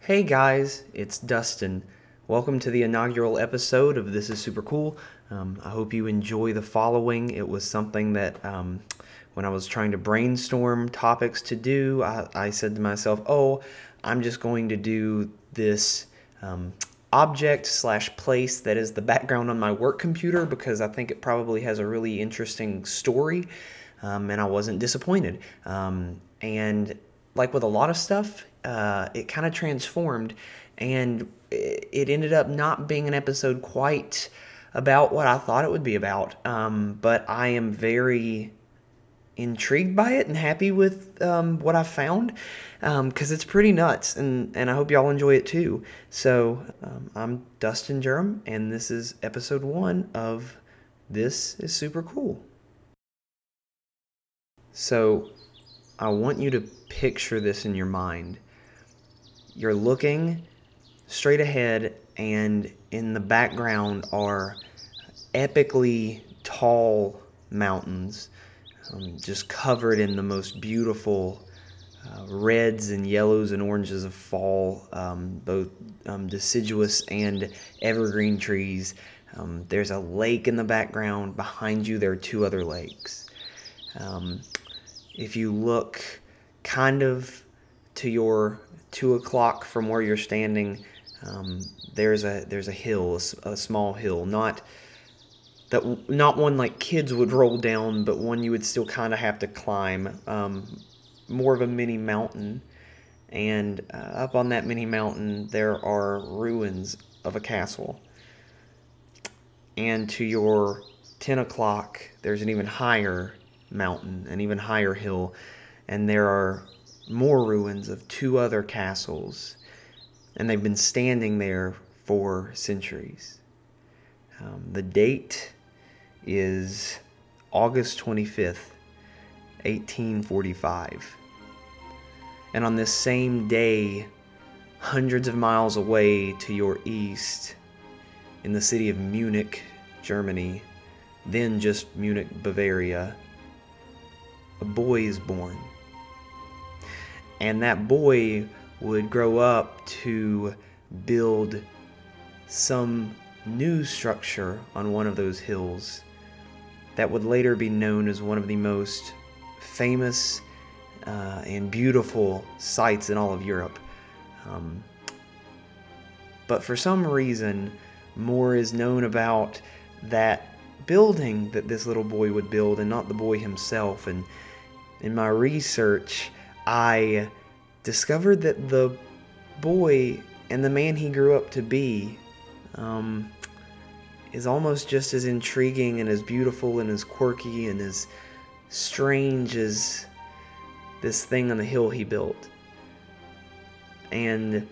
Hey guys, it's Dustin. Welcome to the inaugural episode of This is Super Cool. Um, I hope you enjoy the following. It was something that um, when I was trying to brainstorm topics to do, I, I said to myself, oh, I'm just going to do this um, object slash place that is the background on my work computer because I think it probably has a really interesting story. Um, and I wasn't disappointed. Um, and like with a lot of stuff, uh, it kind of transformed, and it ended up not being an episode quite about what I thought it would be about. Um, but I am very intrigued by it and happy with um, what I found because um, it's pretty nuts, and, and I hope y'all enjoy it too. So um, I'm Dustin Jerem, and this is episode one of This is Super Cool. So I want you to picture this in your mind. You're looking straight ahead, and in the background are epically tall mountains, um, just covered in the most beautiful uh, reds and yellows and oranges of fall, um, both um, deciduous and evergreen trees. Um, there's a lake in the background. Behind you, there are two other lakes. Um, if you look kind of to your two o'clock from where you're standing, um, there's a there's a hill, a, a, small hill, not that not one like kids would roll down, but one you would still kind of have to climb. Um, more of a mini mountain, and uh, up on that mini mountain there are ruins of a castle. And to your ten o'clock, there's an even higher mountain, an even higher hill, and there are more ruins of two other castles, and they've been standing there for centuries. Um, the date is August 25th, 1845. And on this same day, hundreds of miles away to your east, in the city of Munich, Germany, then just Munich, Bavaria, a boy is born. And that boy would grow up to build some new structure on one of those hills that would later be known as one of the most famous uh, and beautiful sites in all of Europe. Um, but for some reason, more is known about that building that this little boy would build and not the boy himself. And in my research, I discovered that the boy and the man he grew up to be um, is almost just as intriguing and as beautiful and as quirky and as strange as this thing on the hill he built. And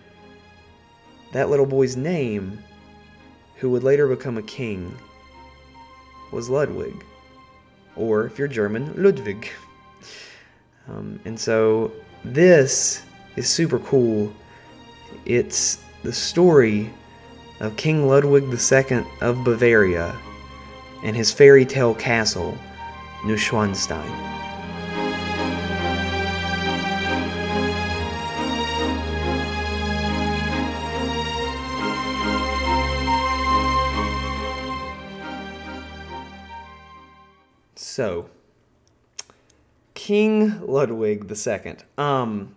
that little boy's name, who would later become a king, was Ludwig. Or, if you're German, Ludwig. Um, and so this is super cool. It's the story of King Ludwig II of Bavaria and his fairy tale castle, Neuschwanstein. So, King Ludwig II. Um,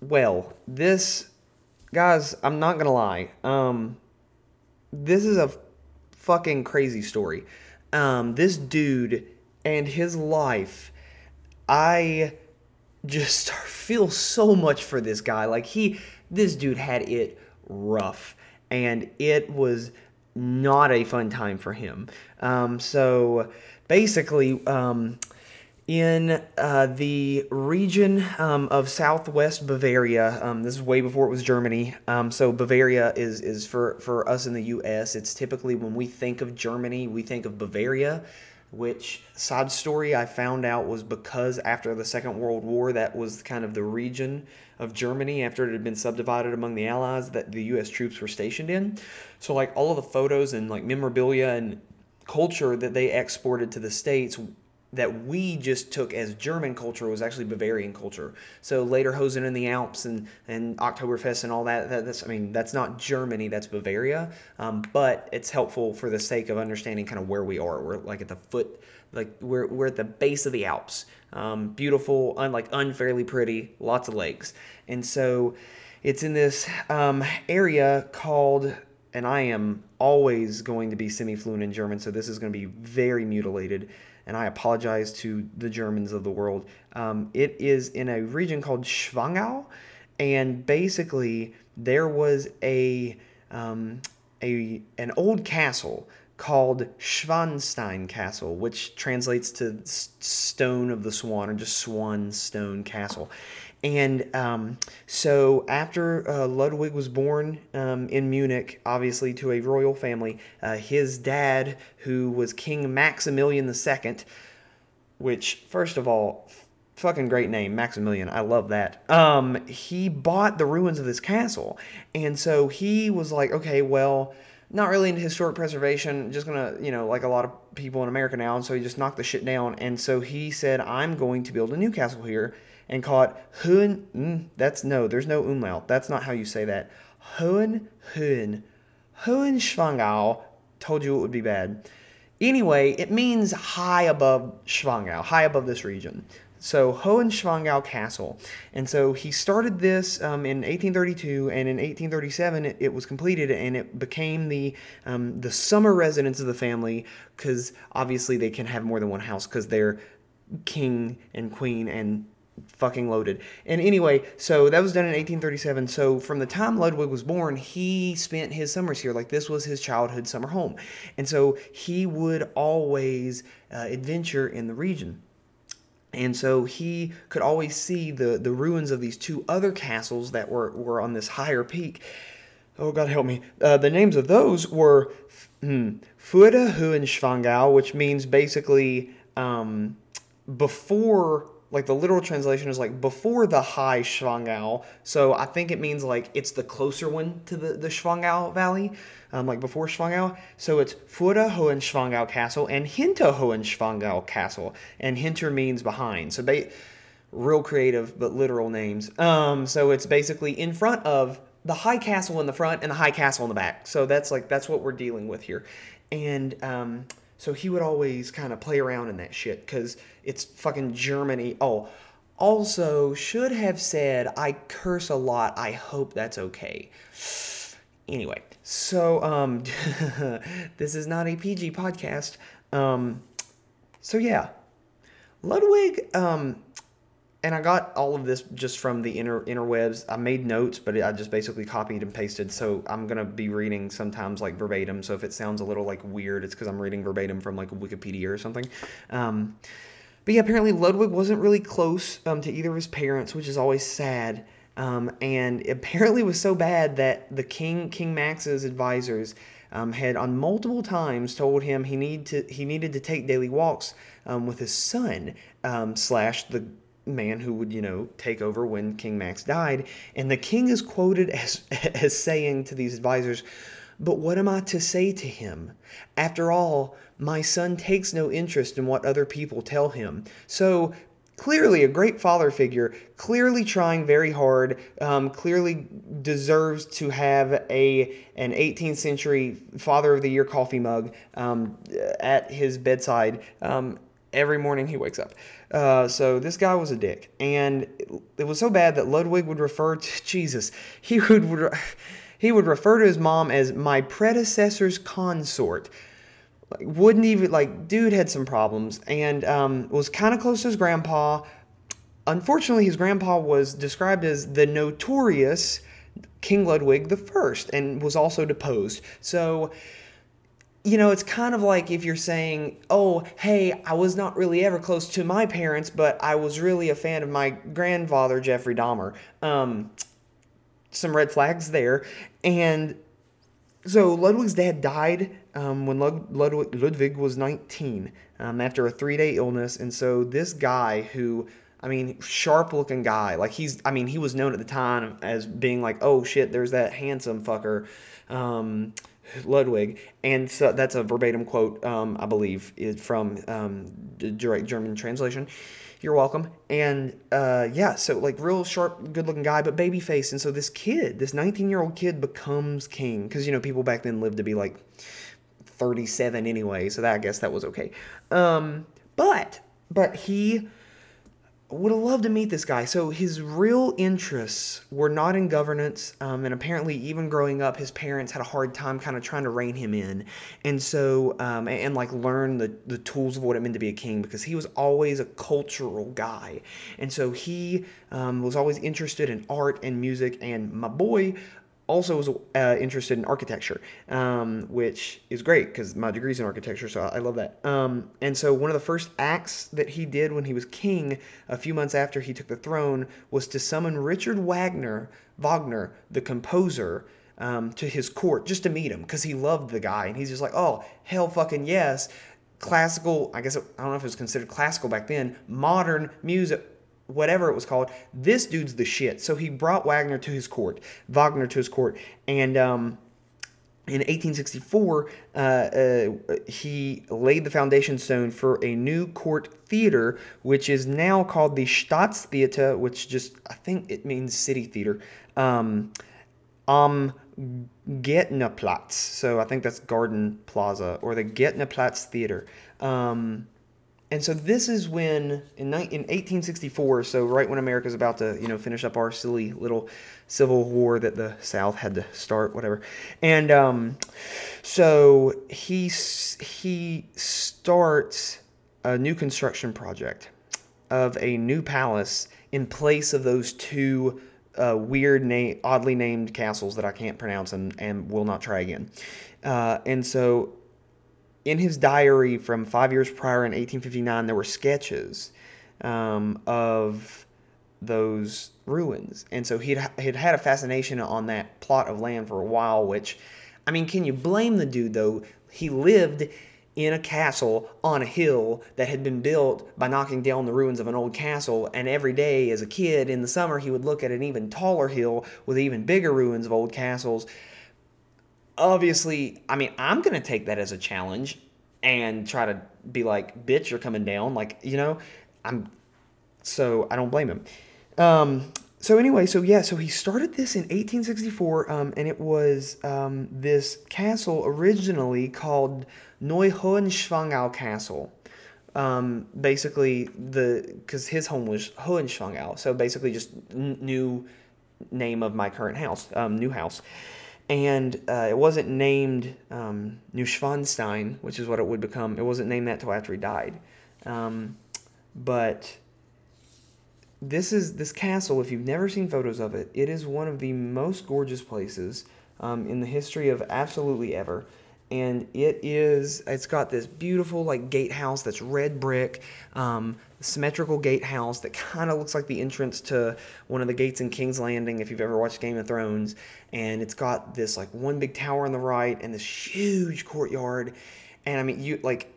well, this, guys, I'm not gonna lie. Um, this is a fucking crazy story. Um, this dude and his life, I just feel so much for this guy. Like he, this dude had it rough, and it was not a fun time for him. Um, so basically, um, in uh, the region um, of southwest Bavaria. Um, this is way before it was Germany. Um, so Bavaria is is for for us in the U.S. It's typically when we think of Germany, we think of Bavaria. Which side story I found out was because after the Second World War, that was kind of the region of Germany after it had been subdivided among the Allies that the U.S. troops were stationed in. So like all of the photos and like memorabilia and culture that they exported to the states that we just took as German culture was actually Bavarian culture. So Lederhosen in the Alps and, and Oktoberfest and all that, that that's I mean that's not Germany, that's Bavaria. Um, but it's helpful for the sake of understanding kind of where we are. We're like at the foot, like we're, we're at the base of the Alps. Um, beautiful, un, like unfairly pretty, lots of lakes, and so it's in this um, area called and I am always going to be semi fluent in German, so this is going to be very mutilated and I apologize to the Germans of the world. Um, it is in a region called Schwangau, and basically there was a um, a an old castle called Schwanstein Castle, which translates to Stone of the Swan or just Swan Stone Castle. And um, so, after uh, Ludwig was born um, in Munich, obviously to a royal family, uh, his dad, who was King Maximilian II, which, first of all, fucking great name, Maximilian. I love that. Um, he bought the ruins of this castle. And so he was like, okay, well, not really into historic preservation, just gonna, you know, like a lot of people in America now. And so he just knocked the shit down. And so he said, I'm going to build a new castle here and call it Hohen. Mm, that's no, there's no umlaut. That's not how you say that. Hohen, Hohen, Hohenschwangau. Told you it would be bad. Anyway, it means high above Schwangau, high above this region. So Hohenschwangau Castle. And so he started this um, in 1832, and in 1837 it, it, was completed, and it became the um, the summer residence of the family because obviously they can have more than one house because they're king and queen and fucking loaded. And anyway, so that was done in 1837. So from the time Ludwig was born, he spent his summers here. Like this was his childhood summer home. And so he would always uh, adventure in the region. And so he could always see the, the ruins of these two other castles that were, were on this higher peak. Oh, God help me. Uh, the names of those were hmm, Fuda Hohenschwangau, which means basically um, before like the literal translation is like before the high Schwangau. So I think it means like it's the closer one to the, the Schwangau Valley, um, like before Schwangau. So it's Fura Hohenschwangau Castle and Hinter Hohenschwangau Castle. And Hinter means behind. So they, real creative, but literal names. Um, so it's basically in front of the high castle in the front and the high castle in the back. So that's like, that's what we're dealing with here. And, um, so he would always kind of play around in that shit because it's fucking Germany. Oh, also, should have said, I curse a lot. I hope that's okay. Anyway, so um, this is not a PG podcast. Um, so yeah, Ludwig um, and I got all of this just from the inner interwebs. I made notes, but I just basically copied and pasted. So I'm gonna be reading sometimes like verbatim. So if it sounds a little like weird, it's because I'm reading verbatim from like Wikipedia or something. Um, but yeah, apparently Ludwig wasn't really close um, to either of his parents, which is always sad. Um, and apparently was so bad that the king, King Max's advisors, um, had on multiple times told him he need to he needed to take daily walks um, with his son um, slash the man who would, you know, take over when King Max died. And the king is quoted as, as saying to these advisors, But what am I to say to him? After all, my son takes no interest in what other people tell him. So clearly a great father figure, clearly trying very hard, um, clearly deserves to have a an 18th century Father of the Year coffee mug um, at his bedside um, every morning he wakes up. Uh, so this guy was a dick, and it, was so bad that Ludwig would refer to Jesus. He would he would refer to his mom as my predecessor's consort. Like, wouldn't even like dude had some problems and um, was kind of close to his grandpa. Unfortunately, his grandpa was described as the notorious King Ludwig the First and was also deposed. So you know, it's kind of like if you're saying, oh, hey, I was not really ever close to my parents, but I was really a fan of my grandfather, Jeffrey Dahmer. Um, some red flags there. And so Ludwig's dad died um, when Lud- Ludwig, Ludwig was 19 um, after a three day illness. And so this guy who, I mean, sharp looking guy, like he's, I mean, he was known at the time as being like, oh shit, there's that handsome fucker. Um, Ludwig, and so that's a verbatim quote, um, I believe, is from um, the direct German translation. You're welcome. And uh, yeah, so like real sharp, good looking guy, but baby face. And so this kid, this 19 year old kid, becomes king because you know people back then lived to be like 37 anyway, so that I guess that was okay. Um, but but he would have loved to meet this guy. So his real interests were not in governance, um, and apparently, even growing up, his parents had a hard time kind of trying to rein him in, and so um, and, and, like learn the the tools of what it meant to be a king because he was always a cultural guy, and so he um, was always interested in art and music. And my boy also was uh, interested in architecture, um, which is great because my degree's in architecture, so I love that. Um, and so one of the first acts that he did when he was king, a few months after he took the throne, was to summon Richard Wagner, Wagner, the composer, um, to his court just to meet him because he loved the guy, and he's just like, oh hell fucking yes, classical. I guess it, I don't know if it was considered classical back then. Modern music whatever it was called. This dude's the shit. So he brought Wagner to his court, Wagner to his court, and um, in 1864, uh, uh, he laid the foundation stone for a new court theater, which is now called the Staatstheater, which just I think it means city theater. Um, am Gärtnerplatz, so I think that's Garden Plaza or the Gärtnerplatz Theater. Um, and so this is when in, in 1864 so right when america's about to you know finish up our silly little civil war that the south had to start whatever. And um, so he he starts a new construction project of a new palace in place of those two uh, weird name oddly named castles that i can't pronounce and, and will not try again. Uh, and so in his diary from five years prior in 1859, there were sketches um, of those ruins. And so he'd, he'd had a fascination on that plot of land for a while, which, I mean, can you blame the dude, though? He lived in a castle on a hill that had been built by knocking down the ruins of an old castle. And every day as a kid in the summer, he would look at an even taller hill with even bigger ruins of old castles obviously, I mean, I'm going to take that as a challenge and try to be like, bitch, you're coming down. Like, you know, I'm, so I don't blame him. Um, so anyway, so yeah, so he started this in 1864, um, and it was um, this castle originally called Neuhohenschwangau Castle. Um, basically, the because his home was Hohenschwangau, so basically just n- new name of my current house, um, new house and uh, it wasn't named um, Neuschwanstein, which is what it would become. It wasn't named that till after he died. Um, but this is this castle. If you've never seen photos of it, it is one of the most gorgeous places um, in the history of absolutely ever and it is it's got this beautiful like gatehouse that's red brick um, symmetrical gatehouse that kind of looks like the entrance to one of the gates in king's landing if you've ever watched game of thrones. And it's got this like one big tower on the right and this huge courtyard. And i mean you like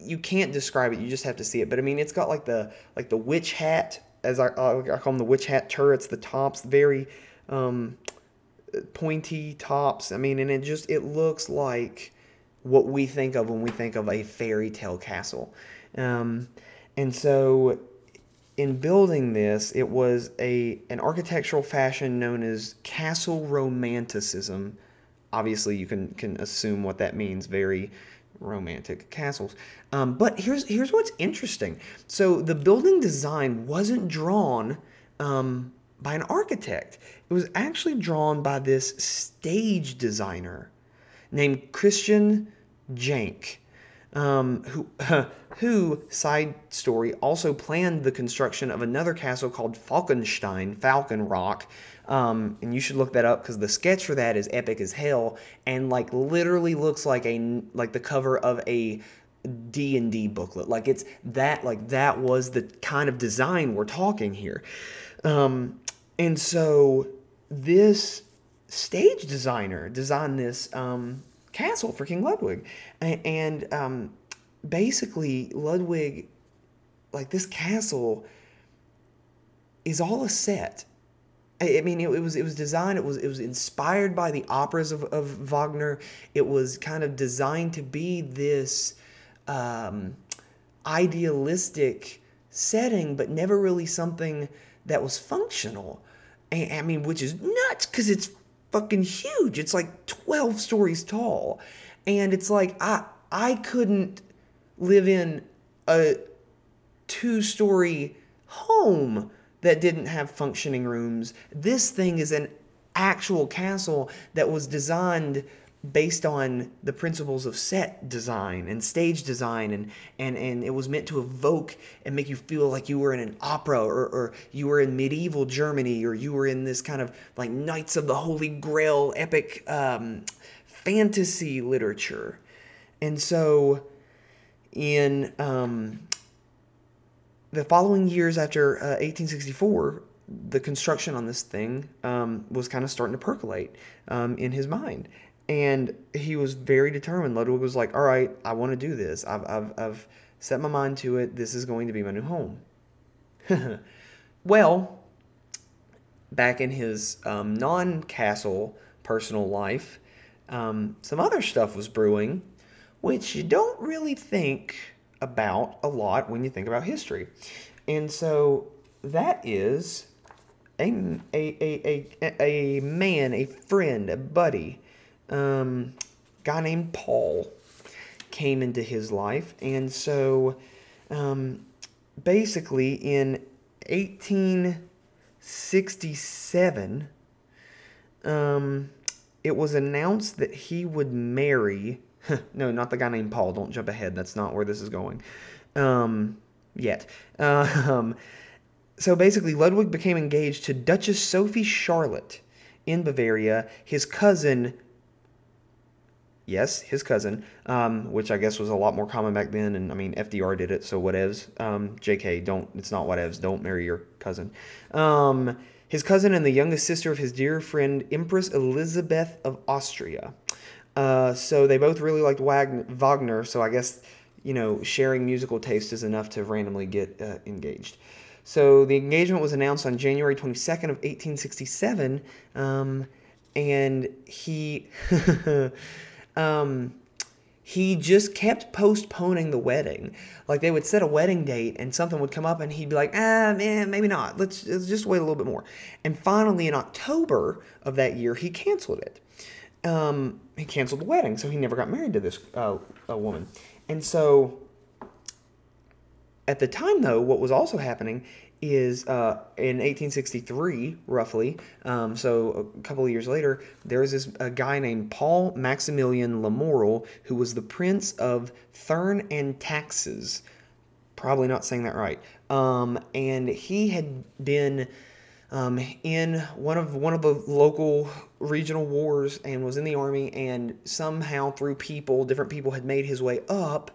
you can't describe it. You just have to see it. But i mean it's got like the like the witch hat as i, I call them the witch hat turrets the tops very um, pointy tops. I mean, and it just it looks like what we think of when we think of a fairy tale castle. Um, and so in building this, it was a an architectural fashion known as castle romanticism. Obviously, you can can assume what that means. Very romantic castles. Um, but here's here's what's interesting. So the building design wasn't drawn um, by an architect. It was actually drawn by this stage designer named Christian Jank, um, who, who, side story, also planned the construction of another castle called Falkenstein, Falcon Rock. Um, and you should look that up because the sketch for that is epic as hell and like literally looks like a like the cover of a D&D booklet. Like it's that like that was the kind of design we're talking here. Um, and so this stage designer designed this um, castle for King Ludwig. And um, basically, Ludwig, like this castle, is all a set. I mean, it, it, was it was designed. It was it was inspired by the operas of, of Wagner. It was kind of designed to be this um, idealistic setting, but never really something that was functional. I mean, which is nuts because it's fucking huge. It's like twelve stories tall, and it's like I I couldn't live in a two story home that didn't have functioning rooms. This thing is an actual castle that was designed based on the principles of set design and stage design and and and it was meant to evoke and make you feel like you were in an opera or, or you were in medieval Germany or you were in this kind of like Knights of the Holy Grail epic um, fantasy literature and so in um, the following years after uh, 1864, the construction on this thing um, was kind of starting to percolate um, in his mind. And he was very determined. Ludwig was like, all right, I want to do this. I've, I've, I've set my mind to it. This is going to be my new home. well, back in his um, non castle personal life, um, some other stuff was brewing, which you don't really think about a lot when you think about history. And so that is a, a, a, a, a man, a friend, a buddy, um, guy named Paul came into his life. And so um, basically in 1867, um, it was announced that he would marry no, not the guy named Paul. Don't jump ahead. That's not where this is going. Um, yet. Um, so basically, Ludwig became engaged to Duchess Sophie Charlotte in Bavaria. His cousin, yes, his cousin, um, which I guess was a lot more common back then. And I mean, FDR did it, so whatevs. Um, JK, don't, it's not whatevs. Don't marry your cousin. Um, his cousin and the youngest sister of his dear friend, Empress Elizabeth of Austria. Uh, so they both really liked Wagner, so I guess you know sharing musical taste is enough to randomly get uh, engaged. So the engagement was announced on January 22nd of 1867, um, and he um, he just kept postponing the wedding. Like they would set a wedding date, and something would come up, and he'd be like, "Ah, man, maybe not. Let's, let's just wait a little bit more." And finally, in October of that year, he canceled it um, he canceled the wedding, so he never got married to this uh, woman. And so, at the time, though, what was also happening is uh, in 1863, roughly, um, so a couple of years later, there was this a guy named Paul Maximilian Lamoral who was the Prince of Thurn and Taxis. Probably not saying that right. Um, and he had been um, in one of one of the local regional wars and was in the army and somehow through people different people had made his way up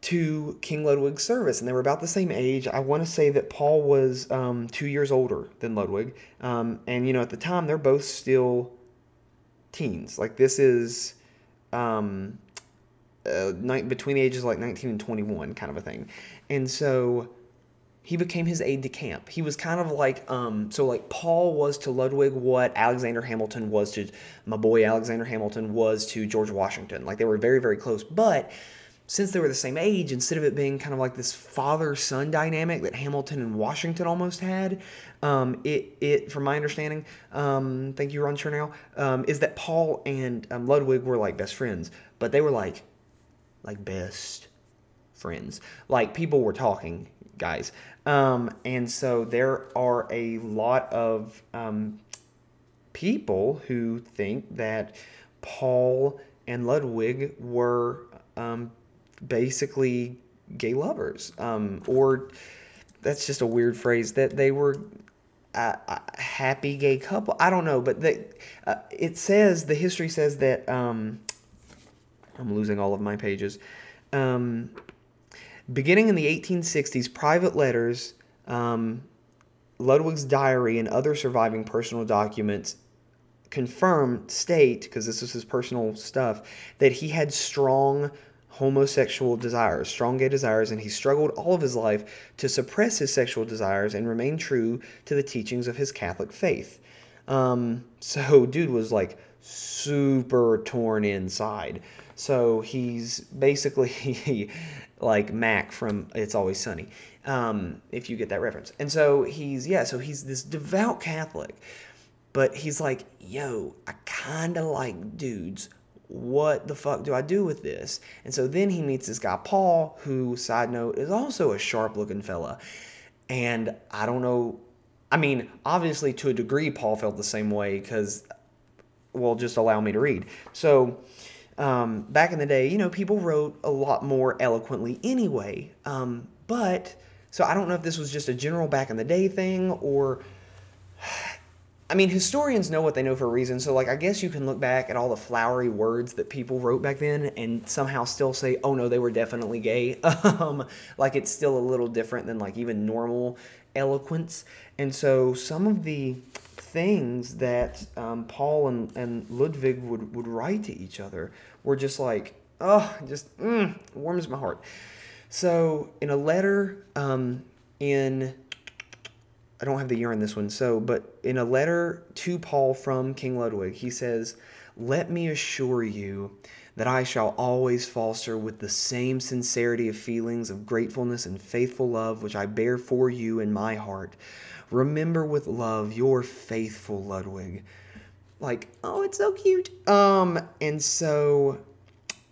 to King Ludwig's service, and they were about the same age. I want to say that Paul was um, two years older than Ludwig, um, and you know at the time they're both still teens. Like this is um, uh, between the ages like 19 and 21, kind of a thing, and so he became his aide de camp. He was kind of like, um, so like Paul was to Ludwig what Alexander Hamilton was to my boy Alexander Hamilton was to George Washington. Like they were very, very close. But since they were the same age, instead of it being kind of like this father son dynamic that Hamilton and Washington almost had, um, it, it, from my understanding, um, thank you, Ron Chernow, um, is that Paul and um, Ludwig were like best friends, but they were like, like best friends. Like people were talking, guys. Um, and so there are a lot of um, people who think that Paul and Ludwig were um, basically gay lovers, um, or that's just a weird phrase that they were a, a happy gay couple. I don't know, but they, uh, it says the history says that um, I'm losing all of my pages. Um, Beginning in the 1860s, private letters, um, Ludwig's diary, and other surviving personal documents confirm, state, because this is his personal stuff, that he had strong homosexual desires, strong gay desires, and he struggled all of his life to suppress his sexual desires and remain true to the teachings of his Catholic faith. Um, so, dude was like super torn inside. So he's basically like Mac from It's Always Sunny, um, if you get that reference. And so he's, yeah, so he's this devout Catholic, but he's like, yo, I kind of like dudes. What the fuck do I do with this? And so then he meets this guy, Paul, who, side note, is also a sharp looking fella. And I don't know, I mean, obviously to a degree, Paul felt the same way because, well, just allow me to read. So, um, back in the day, you know, people wrote a lot more eloquently anyway. Um, but, so I don't know if this was just a general back in the day thing or. I mean, historians know what they know for a reason. So, like, I guess you can look back at all the flowery words that people wrote back then and somehow still say, oh no, they were definitely gay. um, like, it's still a little different than, like, even normal eloquence. And so, some of the things that um, Paul and, and Ludwig would, would write to each other were just like, oh, just mm, warms my heart. So, in a letter um, in, I don't have the year in this one, so, but in a letter to Paul from King Ludwig, he says, Let me assure you that I shall always foster with the same sincerity of feelings of gratefulness and faithful love which I bear for you in my heart Remember with love your faithful Ludwig. Like, oh, it's so cute. Um, and so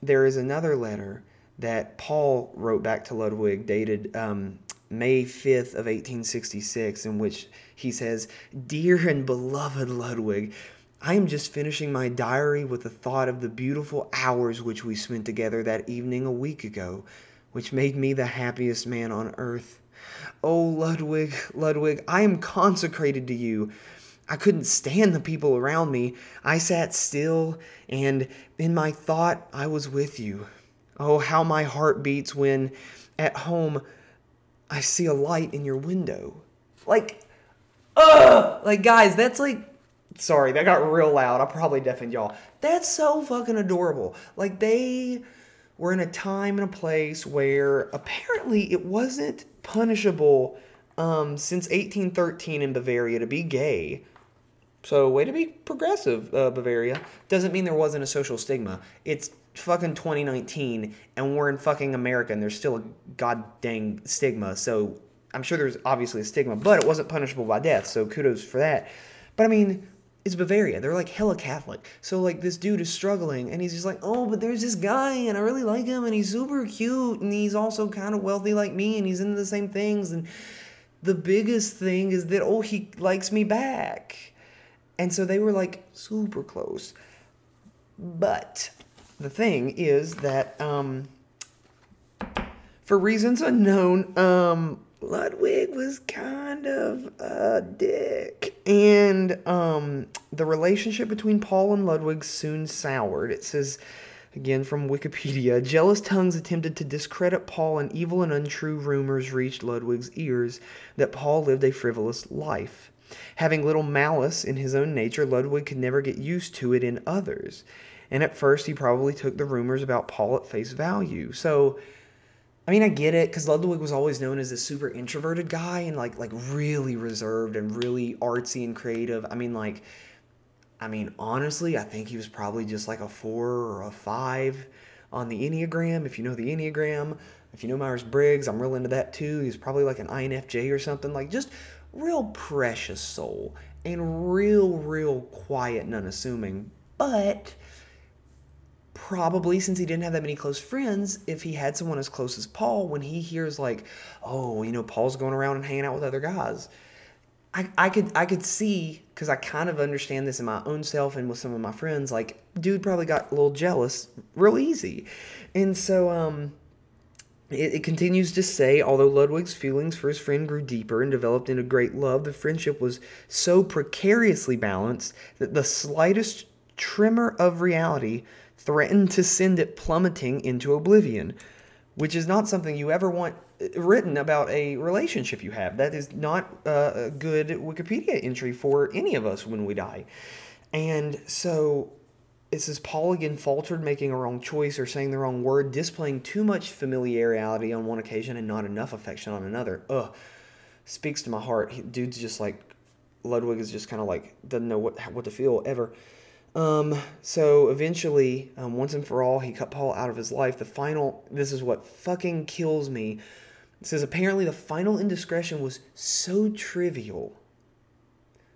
there is another letter that Paul wrote back to Ludwig, dated um, May 5th of 1866, in which he says, Dear and beloved Ludwig, I am just finishing my diary with the thought of the beautiful hours which we spent together that evening a week ago, which made me the happiest man on earth. Oh, Ludwig, Ludwig, I am consecrated to you. I couldn't stand the people around me. I sat still, and in my thought, I was with you. Oh, how my heart beats when, at home, I see a light in your window. Like, ugh! Like, guys, that's like. Sorry, that got real loud. I probably deafened y'all. That's so fucking adorable. Like, they were in a time and a place where apparently it wasn't punishable um, since 1813 in Bavaria to be gay. So, way to be progressive, uh, Bavaria. Doesn't mean there wasn't a social stigma. It's fucking 2019, and we're in fucking America, and there's still a god dang stigma. So, I'm sure there's obviously a stigma, but it wasn't punishable by death. So, kudos for that. But I mean, it's Bavaria. They're like hella Catholic. So like this dude is struggling and he's just like, oh, but there's this guy and I really like him and he's super cute and he's also kind of wealthy like me and he's into the same things and the biggest thing is that oh he likes me back. And so they were like super close. But the thing is that um for reasons unknown, um Ludwig was kind of a dick. And um, the relationship between Paul and Ludwig soon soured. It says, again from Wikipedia, jealous tongues attempted to discredit Paul, and evil and untrue rumors reached Ludwig's ears that Paul lived a frivolous life. Having little malice in his own nature, Ludwig could never get used to it in others. And at first, he probably took the rumors about Paul at face value. So, I mean, I get it because Ludwig was always known as a super introverted guy and like like really reserved and really artsy and creative. I mean, like, I mean, honestly, I think he was probably just like a four or a five on the Enneagram. If you know the Enneagram, if you know Myers Briggs, I'm real into that too. He's probably like an INFJ or something. Like, just real precious soul and real, real quiet and unassuming. But probably since he didn't have that many close friends, if he had someone as close as Paul, when he hears like, oh, you know, Paul's going around and hanging out with other guys, I, I could I could see because I kind of understand this in my own self and with some of my friends. Like, dude probably got a little jealous real easy, and so um, it, it continues to say, although Ludwig's feelings for his friend grew deeper and developed into great love, the friendship was so precariously balanced that the slightest tremor of reality threatened to send it plummeting into oblivion, which is not something you ever want uh, written about a relationship you have. That is not uh, a good Wikipedia entry for any of us when we die. And so it says Paul again faltered, making a wrong choice or saying the wrong word, displaying too much familiarity on one occasion and not enough affection on another. Ugh, speaks to my heart. Dude's just like Ludwig is just kind of like doesn't know what what to feel ever. Um, so eventually, um, once and for all, he cut Paul out of his life. The final, this is what fucking kills me. It says apparently the final indiscretion was so trivial,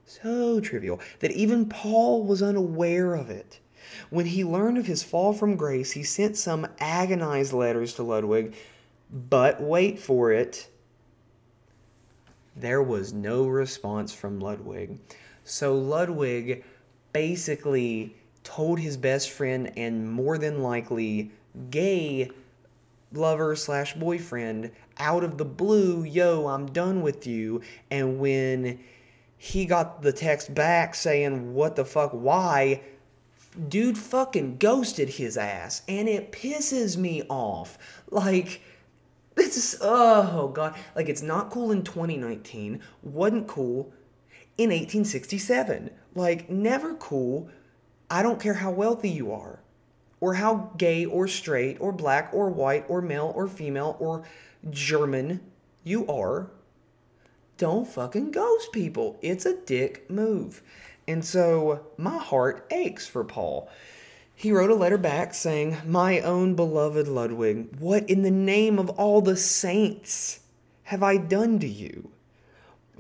so trivial, that even Paul was unaware of it. When he learned of his fall from grace, he sent some agonized letters to Ludwig, but wait for it, there was no response from Ludwig. So Ludwig basically told his best friend and more than likely gay lover slash boyfriend out of the blue, yo, I'm done with you. And when he got the text back saying, what the fuck, why? Dude fucking ghosted his ass. And it pisses me off. Like, this is, oh god. Like, it's not cool in 2019. Wasn't cool in 1867. Like, never cool. I don't care how wealthy you are, or how gay, or straight, or black, or white, or male, or female, or German you are. Don't fucking ghost people. It's a dick move. And so my heart aches for Paul. He wrote a letter back saying, My own beloved Ludwig, what in the name of all the saints have I done to you?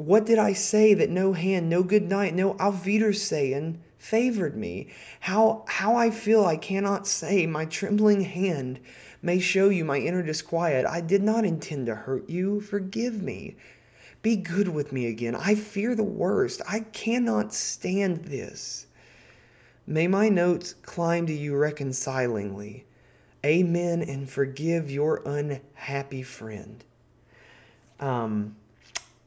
What did I say that no hand, no good night, no Auf Wiedersehen favored me? How, how I feel I cannot say. My trembling hand may show you my inner disquiet. I did not intend to hurt you. Forgive me. Be good with me again. I fear the worst. I cannot stand this. May my notes climb to you reconcilingly. Amen and forgive your unhappy friend. Um,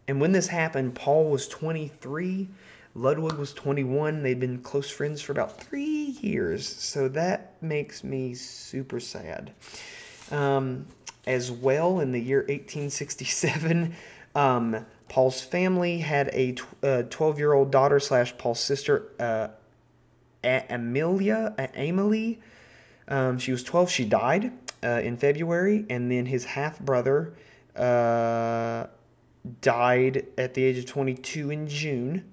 and when this happened, Paul was 23, Ludwig was 21. They'd been close friends for about three years. So that makes me super sad. Um, as well, in the year 1867, um, Paul's family had a 12 year old daughter slash Paul's sister, uh, Amelia, Emily. Um, she was 12. She died uh, in February. And then his half brother, uh, died at the age of 22 in June.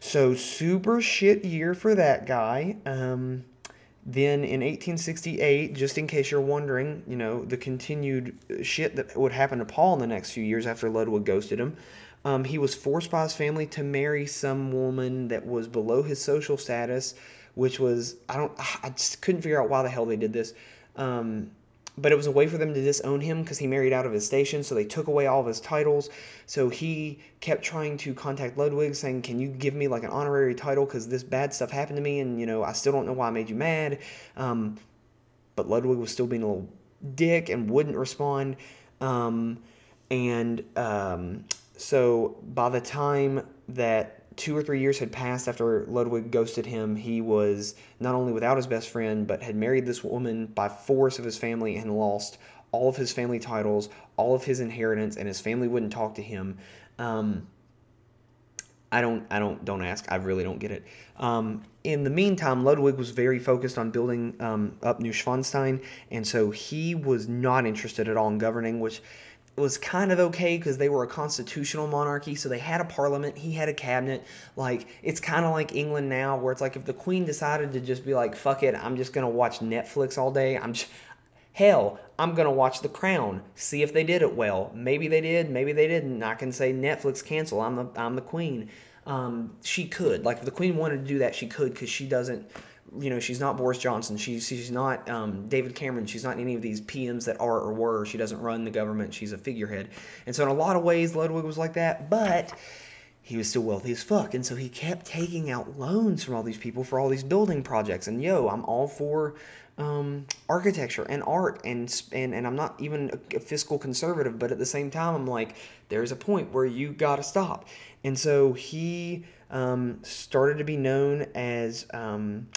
So, super shit year for that guy. Um, then in 1868, just in case you're wondering, you know, the continued shit that would happen to Paul in the next few years after Ludwig ghosted him, um, he was forced by his family to marry some woman that was below his social status, which was, I don't, I just couldn't figure out why the hell they did this. Um, but it was a way for them to disown him because he married out of his station. So they took away all of his titles. So he kept trying to contact Ludwig, saying, "Can you give me like an honorary title? Because this bad stuff happened to me, and you know I still don't know why I made you mad." Um, but Ludwig was still being a little dick and wouldn't respond. Um, and um, so by the time that two or three years had passed after Ludwig ghosted him. He was not only without his best friend, but had married this woman by force of his family and lost all of his family titles, all of his inheritance, and his family wouldn't talk to him. Um, I don't, I don't, don't ask. I really don't get it. Um, in the meantime, Ludwig was very focused on building um, up Neuschwanstein, and so he was not interested at all in governing, which was kind of okay because they were a constitutional monarchy, so they had a parliament, he had a cabinet. Like, it's kind of like England now, where it's like if the queen decided to just be like, fuck it, I'm just gonna watch Netflix all day, I'm just, hell, I'm gonna watch The Crown, see if they did it well. Maybe they did, maybe they didn't. I can say Netflix cancel, I'm the, I'm the queen. Um, she could, like, if the queen wanted to do that, she could because she doesn't you know, she's not Boris Johnson. She's she's not um, David Cameron. She's not any of these PMs that are or were. She doesn't run the government. She's a figurehead. And so in a lot of ways, Ludwig was like that. But he was still wealthy as fuck, and so he kept taking out loans from all these people for all these building projects. And yo, I'm all for um, architecture and art, and and and I'm not even a, fiscal conservative, but at the same time, I'm like, there's a point where you got to stop. And so he um, started to be known as um,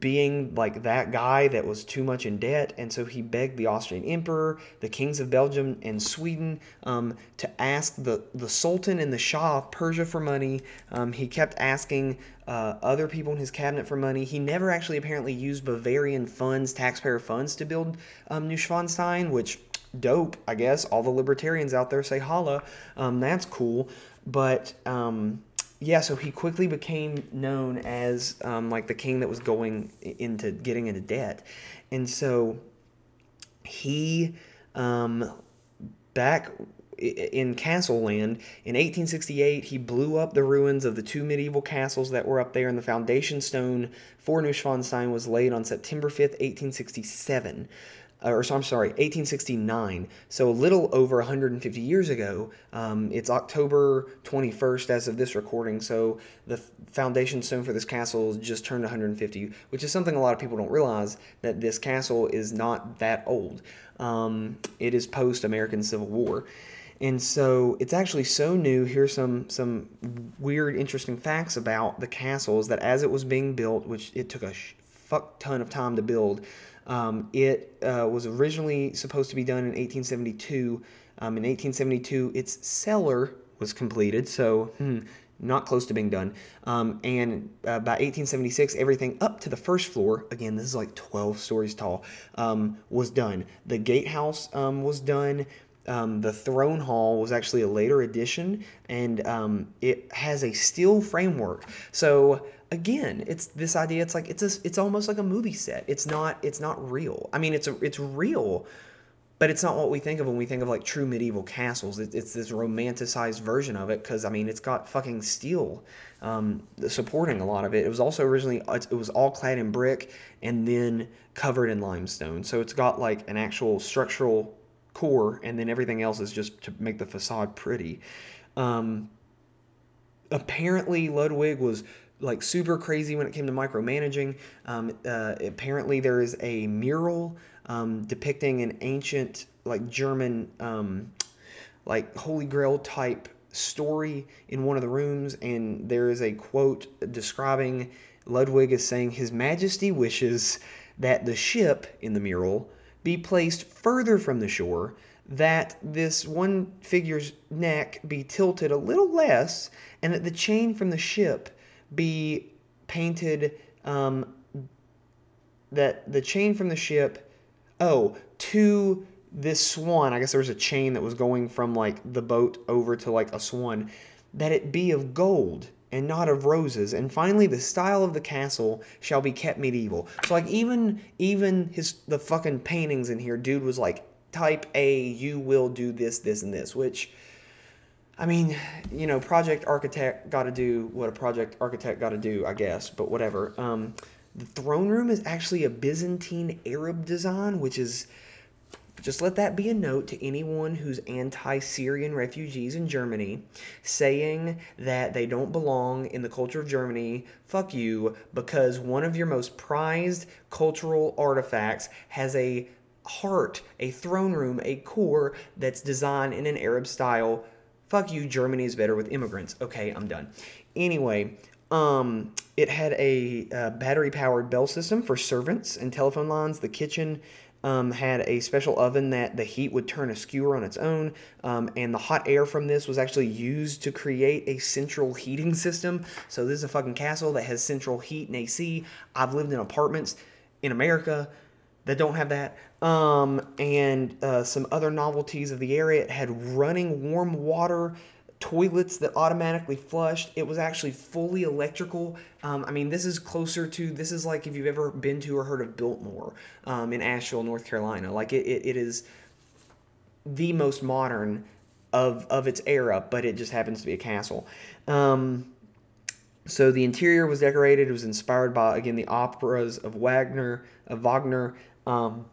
being like that guy that was too much in debt, and so he begged the Austrian emperor, the kings of Belgium and Sweden, um, to ask the the Sultan and the Shah of Persia for money. Um, he kept asking uh, other people in his cabinet for money. He never actually apparently used Bavarian funds, taxpayer funds, to build um, Neuschwanstein, which dope, I guess. All the libertarians out there say holla. Um, that's cool, but um, yeah, so he quickly became known as um, like the king that was going into getting into debt, and so he um, back in Castle Land in 1868 he blew up the ruins of the two medieval castles that were up there, and the foundation stone for Neuschwanstein was laid on September 5th, 1867. Uh, or so I'm sorry, 1869. So a little over 150 years ago. Um, it's October 21st as of this recording. So the foundation stone for this castle just turned 150, which is something a lot of people don't realize that this castle is not that old. Um, it is post American Civil War. And so it's actually so new. Here's some some weird, interesting facts about the castles that as it was being built, which it took a fuck ton of time to build, um, it uh, was originally supposed to be done in 1872. Um, in 1872, its cellar was completed, so hmm, not close to being done. Um, and uh, by 1876, everything up to the first floor, again, this is like 12 stories tall, um, was done. The gatehouse um, was done. Um, the throne hall was actually a later addition, and um, it has a steel framework. So again, it's this idea. It's like it's a, it's almost like a movie set. It's not it's not real. I mean, it's a, it's real, but it's not what we think of when we think of like true medieval castles. It, it's this romanticized version of it because I mean, it's got fucking steel um, supporting a lot of it. It was also originally it was all clad in brick and then covered in limestone. So it's got like an actual structural core, and then everything else is just to make the facade pretty. Um, apparently, Ludwig was like super crazy when it came to micromanaging. Um, uh, apparently, there is a mural um, depicting an ancient, like German, um, like Holy Grail type story in one of the rooms, and there is a quote describing Ludwig as saying, His Majesty wishes that the ship in the mural be placed further from the shore, that this one figure's neck be tilted a little less, and that the chain from the ship be painted um, that the chain from the ship oh to this swan i guess there was a chain that was going from like the boat over to like a swan that it be of gold and not of roses and finally the style of the castle shall be kept medieval. So like even even his the fucking paintings in here dude was like type a you will do this this and this which I mean, you know, project architect got to do what a project architect got to do, I guess, but whatever. Um, the throne room is actually a Byzantine Arab design, which is just let that be a note to anyone who's anti Syrian refugees in Germany saying that they don't belong in the culture of Germany. Fuck you, because one of your most prized cultural artifacts has a heart, a throne room, a core that's designed in an Arab style fuck you, Germany is better with immigrants. Okay, I'm done. Anyway, um, it had a uh, battery powered bell system for servants and telephone lines. The kitchen um, had a special oven that the heat would turn a skewer on its own, um, and the hot air from this was actually used to create a central heating system. So this is a fucking castle that has central heat and AC. I've lived in apartments in America that don't have that. Um, and uh, some other novelties of the area. It had running warm water toilets that automatically flushed. It was actually fully electrical. Um, I mean, this is closer to this is like if you've ever been to or heard of Biltmore um, in Asheville, North Carolina. Like it, it, it is the most modern of of its era, but it just happens to be a castle. Um, so the interior was decorated. It was inspired by again the operas of Wagner, of Wagner. Um,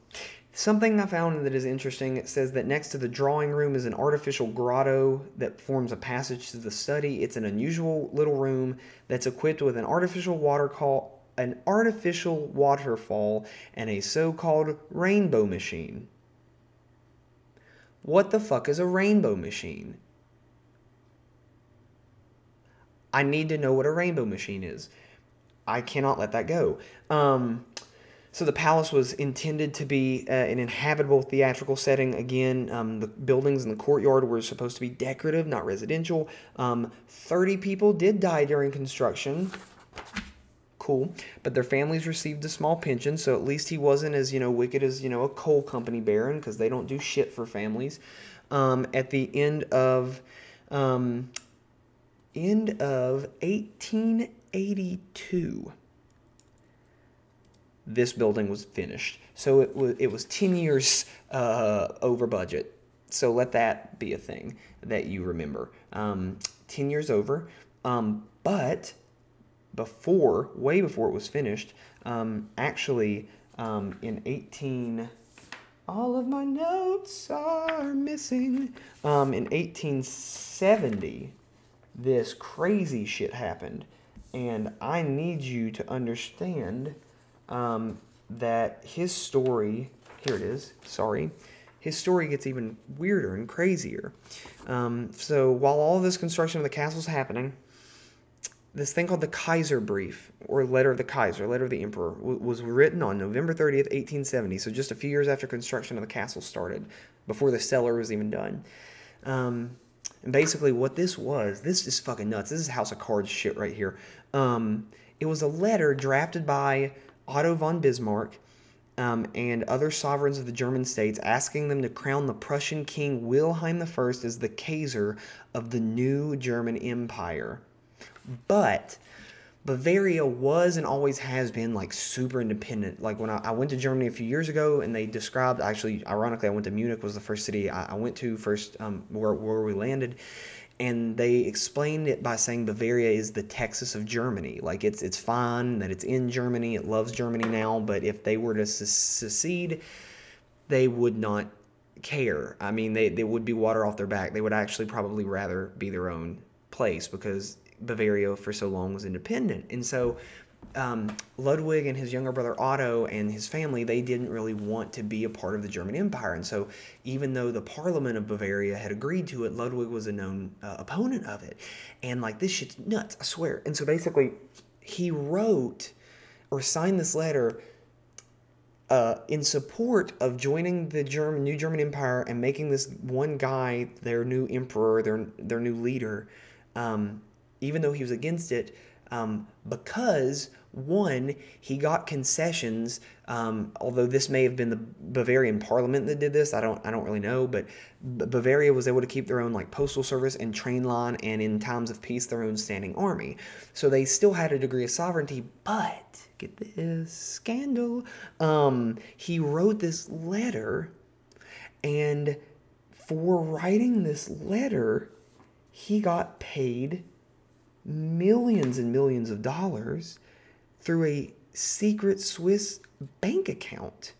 something I found that is interesting. It says that next to the drawing room is an artificial grotto that forms a passage to the study. It's an unusual little room that's equipped with an artificial water call, an artificial waterfall, and a so-called rainbow machine. What the fuck is a rainbow machine? I need to know what a rainbow machine is. I cannot let that go. Um, so the palace was intended to be uh, an inhabitable theatrical setting. Again, um, the buildings in the courtyard were supposed to be decorative, not residential. Um, 30 people did die during construction. Cool. But their families received a small pension, so at least he wasn't as, you know, wicked as, you know, a coal company baron, because they don't do shit for families. Um, at the end of um, end of 1882 this building was finished. So it was it was ten years uh, over budget. So let that be a thing that you remember. Um, ten years over, um, but before, way before it was finished, um, actually um, in eighteen. All of my notes are missing. Um, in 1870, this crazy shit happened. And I need you to understand um, that his story, here it is, sorry, his story gets even weirder and crazier. Um, so while all this construction of the castle is happening, this thing called the Kaiser Brief, or Letter of the Kaiser, Letter of the Emperor, w- was written on November 30th, 1870, so just a few years after construction of the castle started, before the cellar was even done. Um, and basically, what this was, this is fucking nuts. This is House of Cards shit right here. Um, it was a letter drafted by Otto von Bismarck um, and other sovereigns of the German states, asking them to crown the Prussian king Wilhelm I as the Kaiser of the new German Empire. But Bavaria was and always has been like super independent. Like when I, I, went to Germany a few years ago and they described, actually, ironically, I went to Munich, was the first city I, I went to first um, where, where we landed and they explained it by saying Bavaria is the Texas of Germany. Like it's it's fine that it's in Germany, it loves Germany now, but if they were to secede, they would not care. I mean, they, they would be water off their back. They would actually probably rather be their own place because Bavaria for so long was independent. And so um, Ludwig and his younger brother Otto and his family, they didn't really want to be a part of the German Empire. And so, even though the Parliament of Bavaria had agreed to it, Ludwig was a known uh, opponent of it. And like, this shit's nuts, I swear. And so, basically, he wrote or signed this letter uh, in support of joining the German new German Empire and making this one guy their new emperor, their their new leader, um, even though he was against it, um, because one, he got concessions. Um, although this may have been the Bavarian Parliament that did this, I don't, I don't really know. But Bavaria was able to keep their own like postal service and train line, and in times of peace, their own standing army. So they still had a degree of sovereignty. But get this scandal. Um, he wrote this letter, and for writing this letter, he got paid millions and millions of dollars through a secret Swiss bank account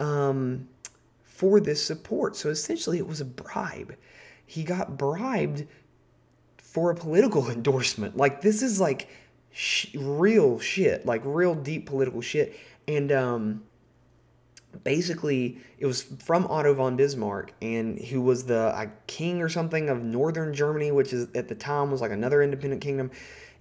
um, for this support. So essentially, it was a bribe. He got bribed for a political endorsement. Like, this is like sh- real shit, like real deep political shit. And um, basically it was from Otto von Bismarck and who was the uh, king or something of northern Germany which is at the time was like another independent kingdom.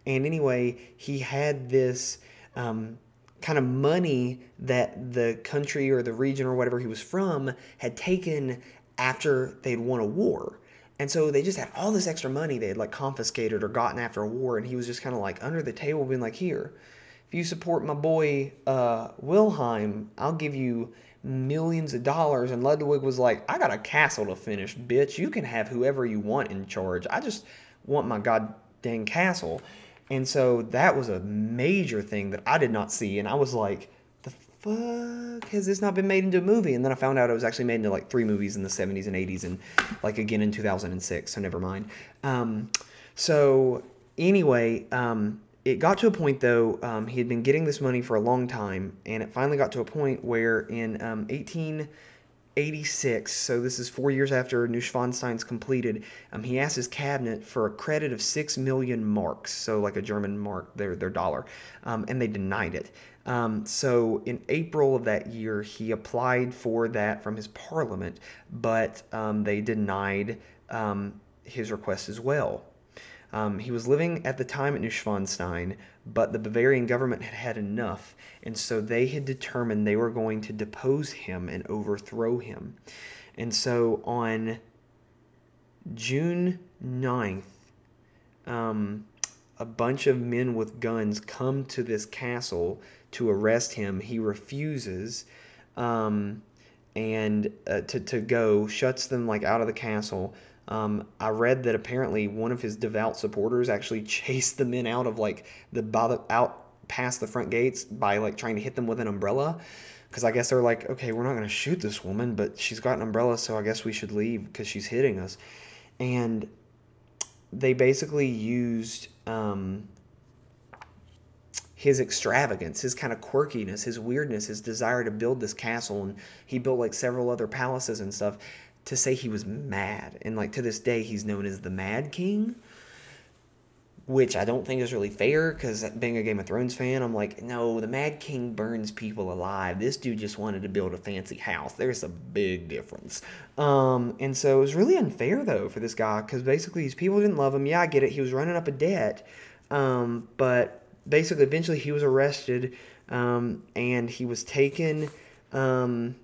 And anyway he had this um, kind of money that the country or the region or whatever he was from had taken after they'd won a war. And so they just had all this extra money they had like confiscated or gotten after a war and he was just kind of like under the table being like here if you support my boy uh, Wilhelm, I'll give you millions of dollars. And Ludwig was like, I got a castle to finish, bitch. You can have whoever you want in charge. I just want my god dang castle. And so that was a major thing that I did not see. And I was like, the fuck has this not been made into a movie? And then I found out it was actually made into like three movies in the 70s and 80s and like again in 2006. So never mind. Um, so anyway, um, it got to a point though um, he had been getting this money for a long time and it finally got to a point where in um, 1886 so this is four years after neuschwanstein's completed um, he asked his cabinet for a credit of six million marks so like a german mark their, their dollar um, and they denied it. Um, so in april of that year he applied for that from his parliament but um, they denied his request as well Um, he was living at the time at Neuschwanstein, but the Bavarian government had had enough, and so they had determined they were going to depose him and overthrow him. And so on June 9th, um, a bunch of men with guns come to this castle to arrest him. He refuses. Um, and uh, to, to go shuts them like out of the castle um, I read that apparently one of his devout supporters actually chased the men out of like the, out past the front gates by like trying to hit them with an umbrella because I guess they're like, okay, we're not going to shoot this woman, but she's got an umbrella, so I guess we should leave because she's hitting us. And they basically used um, his extravagance, his kind of quirkiness, his weirdness, his desire to build this castle, and he built like several other palaces and stuff to say he was mad. And like to this day, he's known as the Mad King, which I don't think is really fair because being a Game of Thrones fan, I'm like, no, the Mad King burns people alive. This dude just wanted to build a fancy house. There's a big difference. Um, and so it was really unfair though for this guy because basically these people didn't love him. Yeah, I get it. He was running up a debt. Um, but basically, eventually he was arrested um, and he was taken um,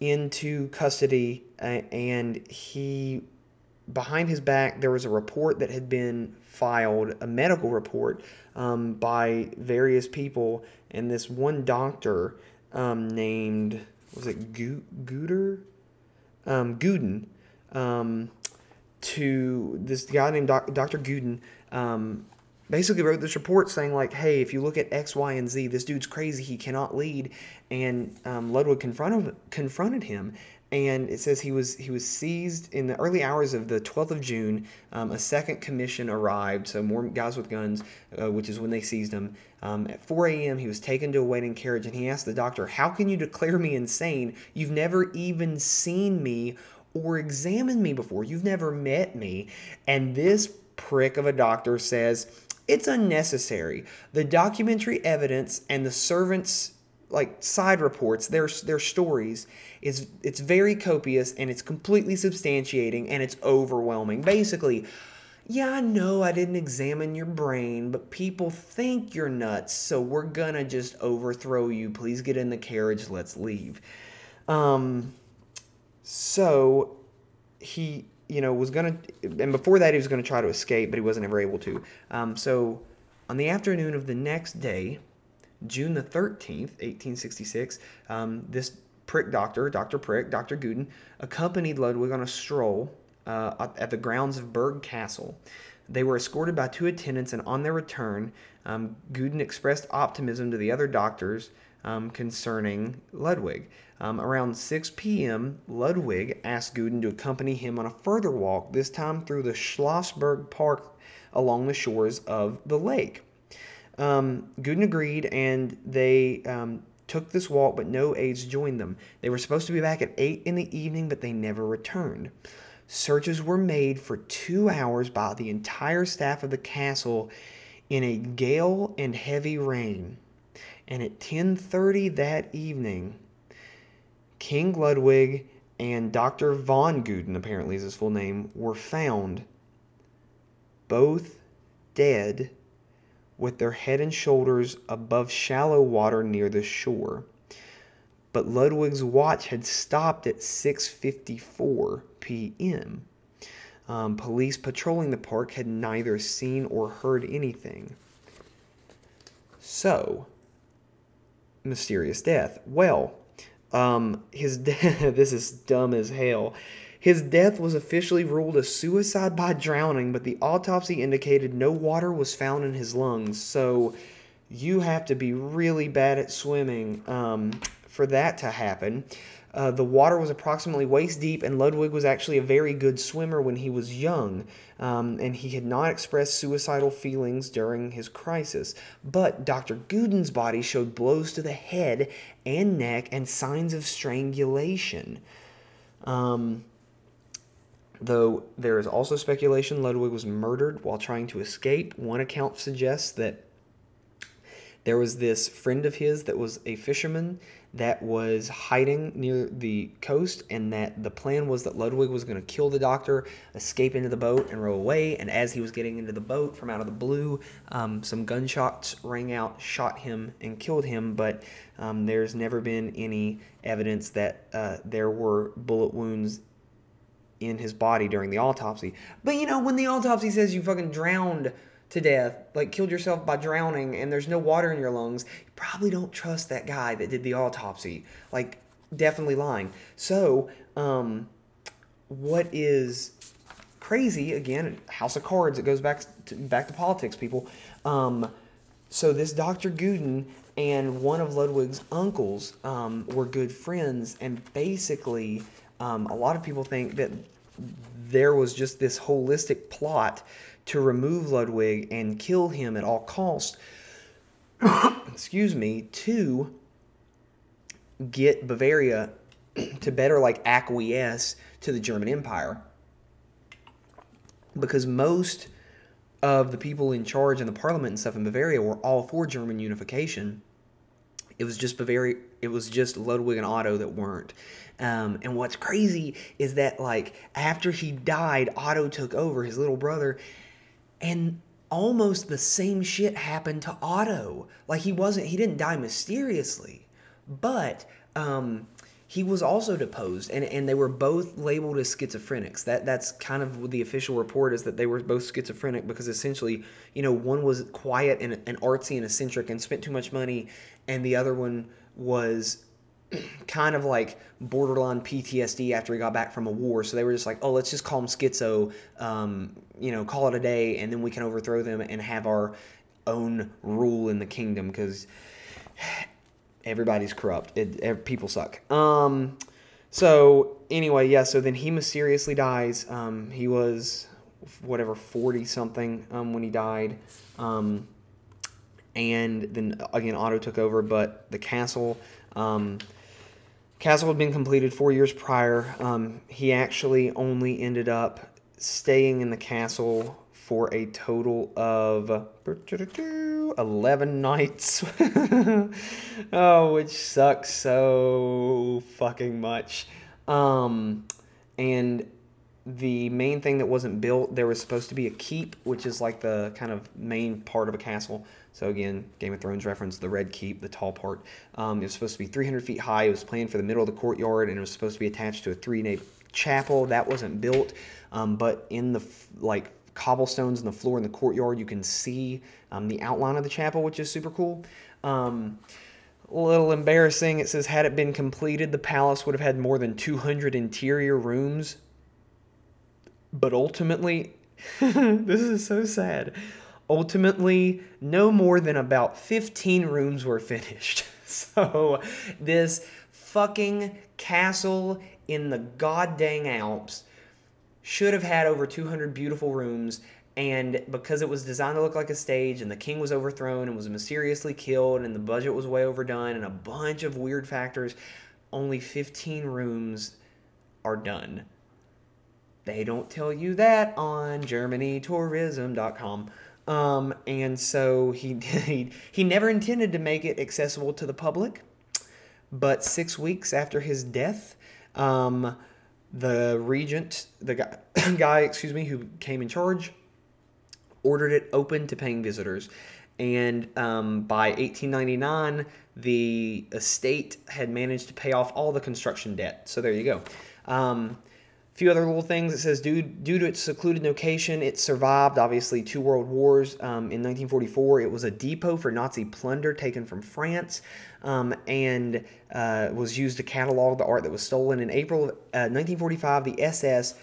into custody uh, and he behind his back there was a report that had been filed a medical report um, by various people and this one doctor um, named was it Gooder um, Gudden um, to this guy named Dr. Gudden um, basically wrote this report saying like hey if you look at x y and z this dude's crazy he cannot lead and um, ludwig confronted confronted him and it says he was he was seized in the early hours of the 12th of June. Um, a second commission arrived, so more guys with guns, uh, which is when they seized him. Um, at 4 a.m., he was taken to a waiting carriage, and he asked the doctor, "How can you declare me insane? You've never even seen me or examined me before. You've never met me." And this prick of a doctor says. It's unnecessary. The documentary evidence and the servants' like side reports, their their stories is it's very copious and it's completely substantiating and it's overwhelming. Basically, yeah, I know I didn't examine your brain, but people think you're nuts, so we're gonna just overthrow you. Please get in the carriage, let's leave. Um, so he, you know, was gonna, and before that, he was gonna try to escape, but he wasn't ever able to. Um, so on the afternoon of the next day, June the 13th, 1866, um, this prick doctor, Dr. Prick, Dr. Gudden, accompanied Ludwig on a stroll uh, at the grounds of Berg Castle. They were escorted by two attendants, and on their return, um, Gudden expressed optimism to the other doctors um, concerning Ludwig. Um, around 6 p.m., Ludwig asked Gudden to accompany him on a further walk, this time through the Schloss Berg Park along the shores of the lake. Um, Gudden agreed, and they um, took this walk, but no aides joined them. They were supposed to be back at 8 in the evening, but they never returned. Searches were made for two hours by the entire staff of the castle in a gale and heavy rain. And at 10:30 that evening, King Ludwig and Dr. von Gudden, apparently is his full name, were found both dead with their head and shoulders above shallow water near the shore. But Ludwig's watch had stopped at 6:54 p.m. Um, police patrolling the park had neither seen or heard anything. So, mysterious death. Well, um, his death. this is dumb as hell. His death was officially ruled a suicide by drowning, but the autopsy indicated no water was found in his lungs. So you have to be really bad at swimming um, for that to happen. Uh, the water was approximately waist deep, and Ludwig was actually a very good swimmer when he was young, um, and he had not expressed suicidal feelings during his crisis. But Dr. Gudden's body showed blows to the head and neck and signs of strangulation. Um, Though there is also speculation Ludwig was murdered while trying to escape. One account suggests that there was this friend of his that was a fisherman that was hiding near the coast, and that the plan was that Ludwig was going to kill the doctor, escape into the boat, and row away. And as he was getting into the boat from out of the blue, um, some gunshots rang out, shot him, and killed him. But um, there's never been any evidence that uh, there were bullet wounds in his body during the autopsy. But you know, when the autopsy says you fucking drowned to death, like killed yourself by drowning, and there's no water in your lungs, you probably don't trust that guy that did the autopsy. Like, definitely lying. So, um, what is crazy again? House of Cards. It goes back to, back to politics, people. Um, so this Dr. Gudden and one of Ludwig's uncles um, were good friends, and basically, um, a lot of people think that there was just this holistic plot to remove Ludwig and kill him at all costs. excuse me, to get Bavaria to better like acquiesce to the German Empire. Because most of the people in charge in the parliament and stuff in Bavaria were all for German unification. It was just Bavaria. It was just Ludwig and Otto that weren't. Um, and what's crazy is that like after he died, Otto took over his little brother, and almost the same shit happened to Otto. Like he wasn't. He didn't die mysteriously, but um, he was also deposed, and, and they were both labeled as schizophrenics. That that's kind of the official report is that they were both schizophrenic because essentially, you know, one was quiet and, and artsy and eccentric and spent too much money, and the other one was kind of like borderline PTSD after he got back from a war. So they were just like, oh, let's just call him schizo, um, you know, call it a day, and then we can overthrow them and have our own rule in the kingdom because everybody's corrupt. It, people suck. Um, so anyway, yeah. So then he mysteriously dies. Um, he was whatever forty something um, when he died. Um, and then again, Otto took over, but the castle. Castle had been completed four years prior. Um, he actually only ended up staying in the castle for a total of 11 nights. oh, which sucks so fucking much. Um, and the main thing that wasn't built, there was supposed to be a keep, which is like the kind of main part of a castle. So again, Game of Thrones reference, the red keep, the tall part. Um, it was supposed to be 300 feet high. It was planned for the middle of the courtyard, and it was supposed to be attached to a three-nave chapel. That wasn't built, um, but in the like cobblestones in the floor in the courtyard. You can see um, the outline of the chapel, which is super cool. Um, a little embarrassing. It says, had it been completed, the palace would have had more than 200 interior rooms. But ultimately, this is so sad. Ultimately, no more than about 15 rooms were finished. So, this fucking castle in the goddamn Alps should have had over 200 beautiful rooms and because it was designed to look like a stage and the king was overthrown and was mysteriously killed and the budget was way overdone and a bunch of weird factors only 15 rooms are done they don't tell you that on germanytourism.com um, and so he, he he never intended to make it accessible to the public but six weeks after his death um, the regent, the guy, guy, excuse me, who came in charge, ordered it open to paying visitors. And um, by 1899, the estate had managed to pay off all the construction debt. So there you go. Um, few other little things. It says due, due to its secluded location, it survived obviously two world wars. Um, in 1944, it was a depot for Nazi plunder taken from France, um, and uh, was used to catalog the art that was stolen. In April of uh, 1945, the SS,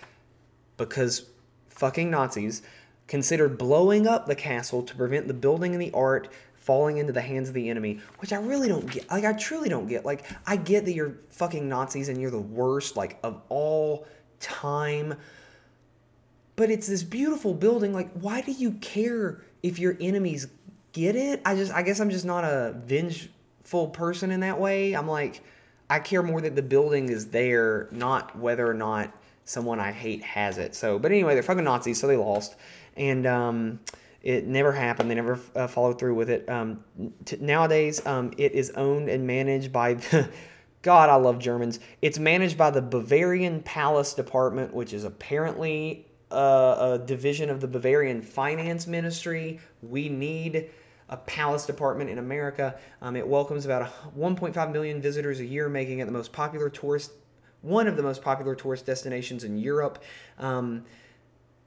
because fucking Nazis, considered blowing up the castle to prevent the building and the art falling into the hands of the enemy, which I really don't get. Like, I truly don't get. Like, I get that you're fucking Nazis and you're the worst, like, of all time. But it's this beautiful building. Like, why do you care if your enemies get it? I just, I guess I'm just not a vengeful person in that way. I'm like, I care more that the building is there, not whether or not someone I hate has it. So, but anyway, they're fucking Nazis, so they lost. And um, It never happened. They never uh, followed through with it. Um, t- nowadays, um, it is owned and managed by the. God, I love Germans. It's managed by the Bavarian Palace Department, which is apparently uh, a division of the Bavarian Finance Ministry. We need a palace department in America. Um, it welcomes about 1.5 million visitors a year, making it the most popular tourist, one of the most popular tourist destinations in Europe. Um,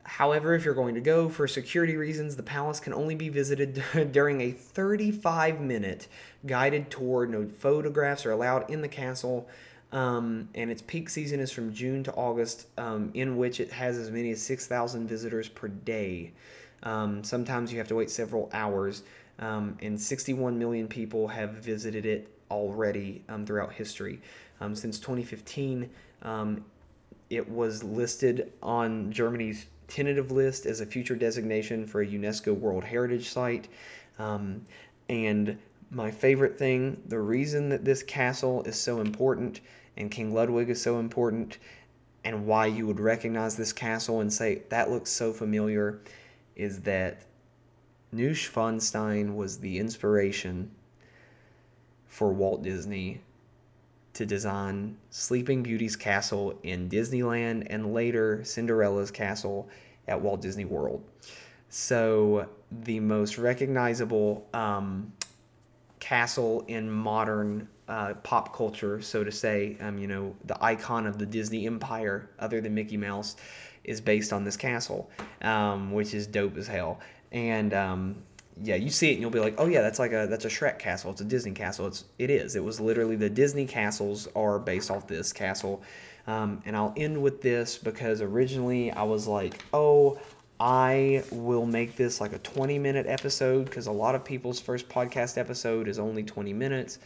However, if you're going to go for security reasons, the palace can only be visited during a 35 minute guided tour. No photographs are allowed in the castle. Um, and its peak season is from June to August, um, in which it has as many as 6,000 visitors per day. Um, sometimes you have to wait several hours, um, and 61 million people have visited it already um, throughout history. Um, since 2015, it was listed on Germany's tentative list as a future designation for a UNESCO World Heritage Site. Um, and my favorite thing, the reason that this castle is so important and King Ludwig is so important, and why you would recognize this castle and say, that looks so familiar, is that Neuschwanstein was the inspiration for Walt Disney to design Sleeping Beauty's castle in Disneyland and later Cinderella's castle at Walt Disney World. So, the most recognizable um, castle in modern uh, pop culture, so to say, um, you know, the icon of the Disney empire, other than Mickey Mouse, is based on this castle, um, which is dope as hell. And um, yeah, you see it and you'll be like, oh yeah, that's like a that's a Shrek castle. It's a Disney castle. It's it is. It was literally the Disney castles are based off this castle. Um, and I'll end with this because originally I was like, oh, I will make this like a 20 minute episode because a lot of people's first podcast episode is only 20 minutes.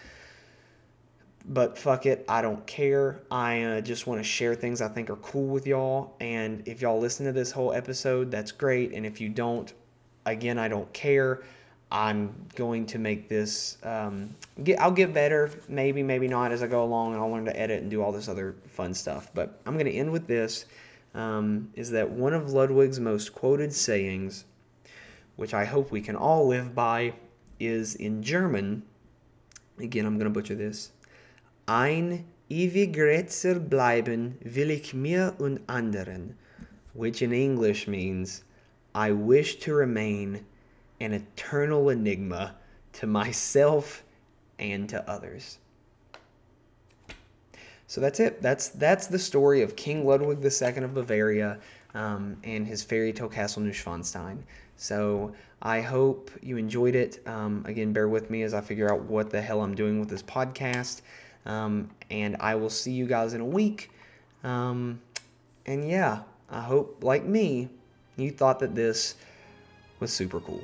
But fuck it, I don't care. I uh, just want to share things I think are cool with y'all. And if y'all listen to this whole episode, that's great. And if you don't, again, I don't care. I'm going to make this. Um, get, I'll get better, maybe, maybe not, as I go along, and I'll learn to edit and do all this other fun stuff. But I'm going to end with this: um, is that one of Ludwig's most quoted sayings, which I hope we can all live by, is in German. Again, I'm going to butcher this. Ein ewig bleiben will ich mir und anderen, which in English means I wish to remain an eternal enigma to myself and to others. So that's it. That's that's the story of King Ludwig II of Bavaria um, and his fairy tale castle Neuschwanstein. So I hope you enjoyed it. Um, again, bear with me as I figure out what the hell I'm doing with this podcast. Um, and I will see you guys in a week. Um, and yeah, I hope, like me, you thought that this was super cool.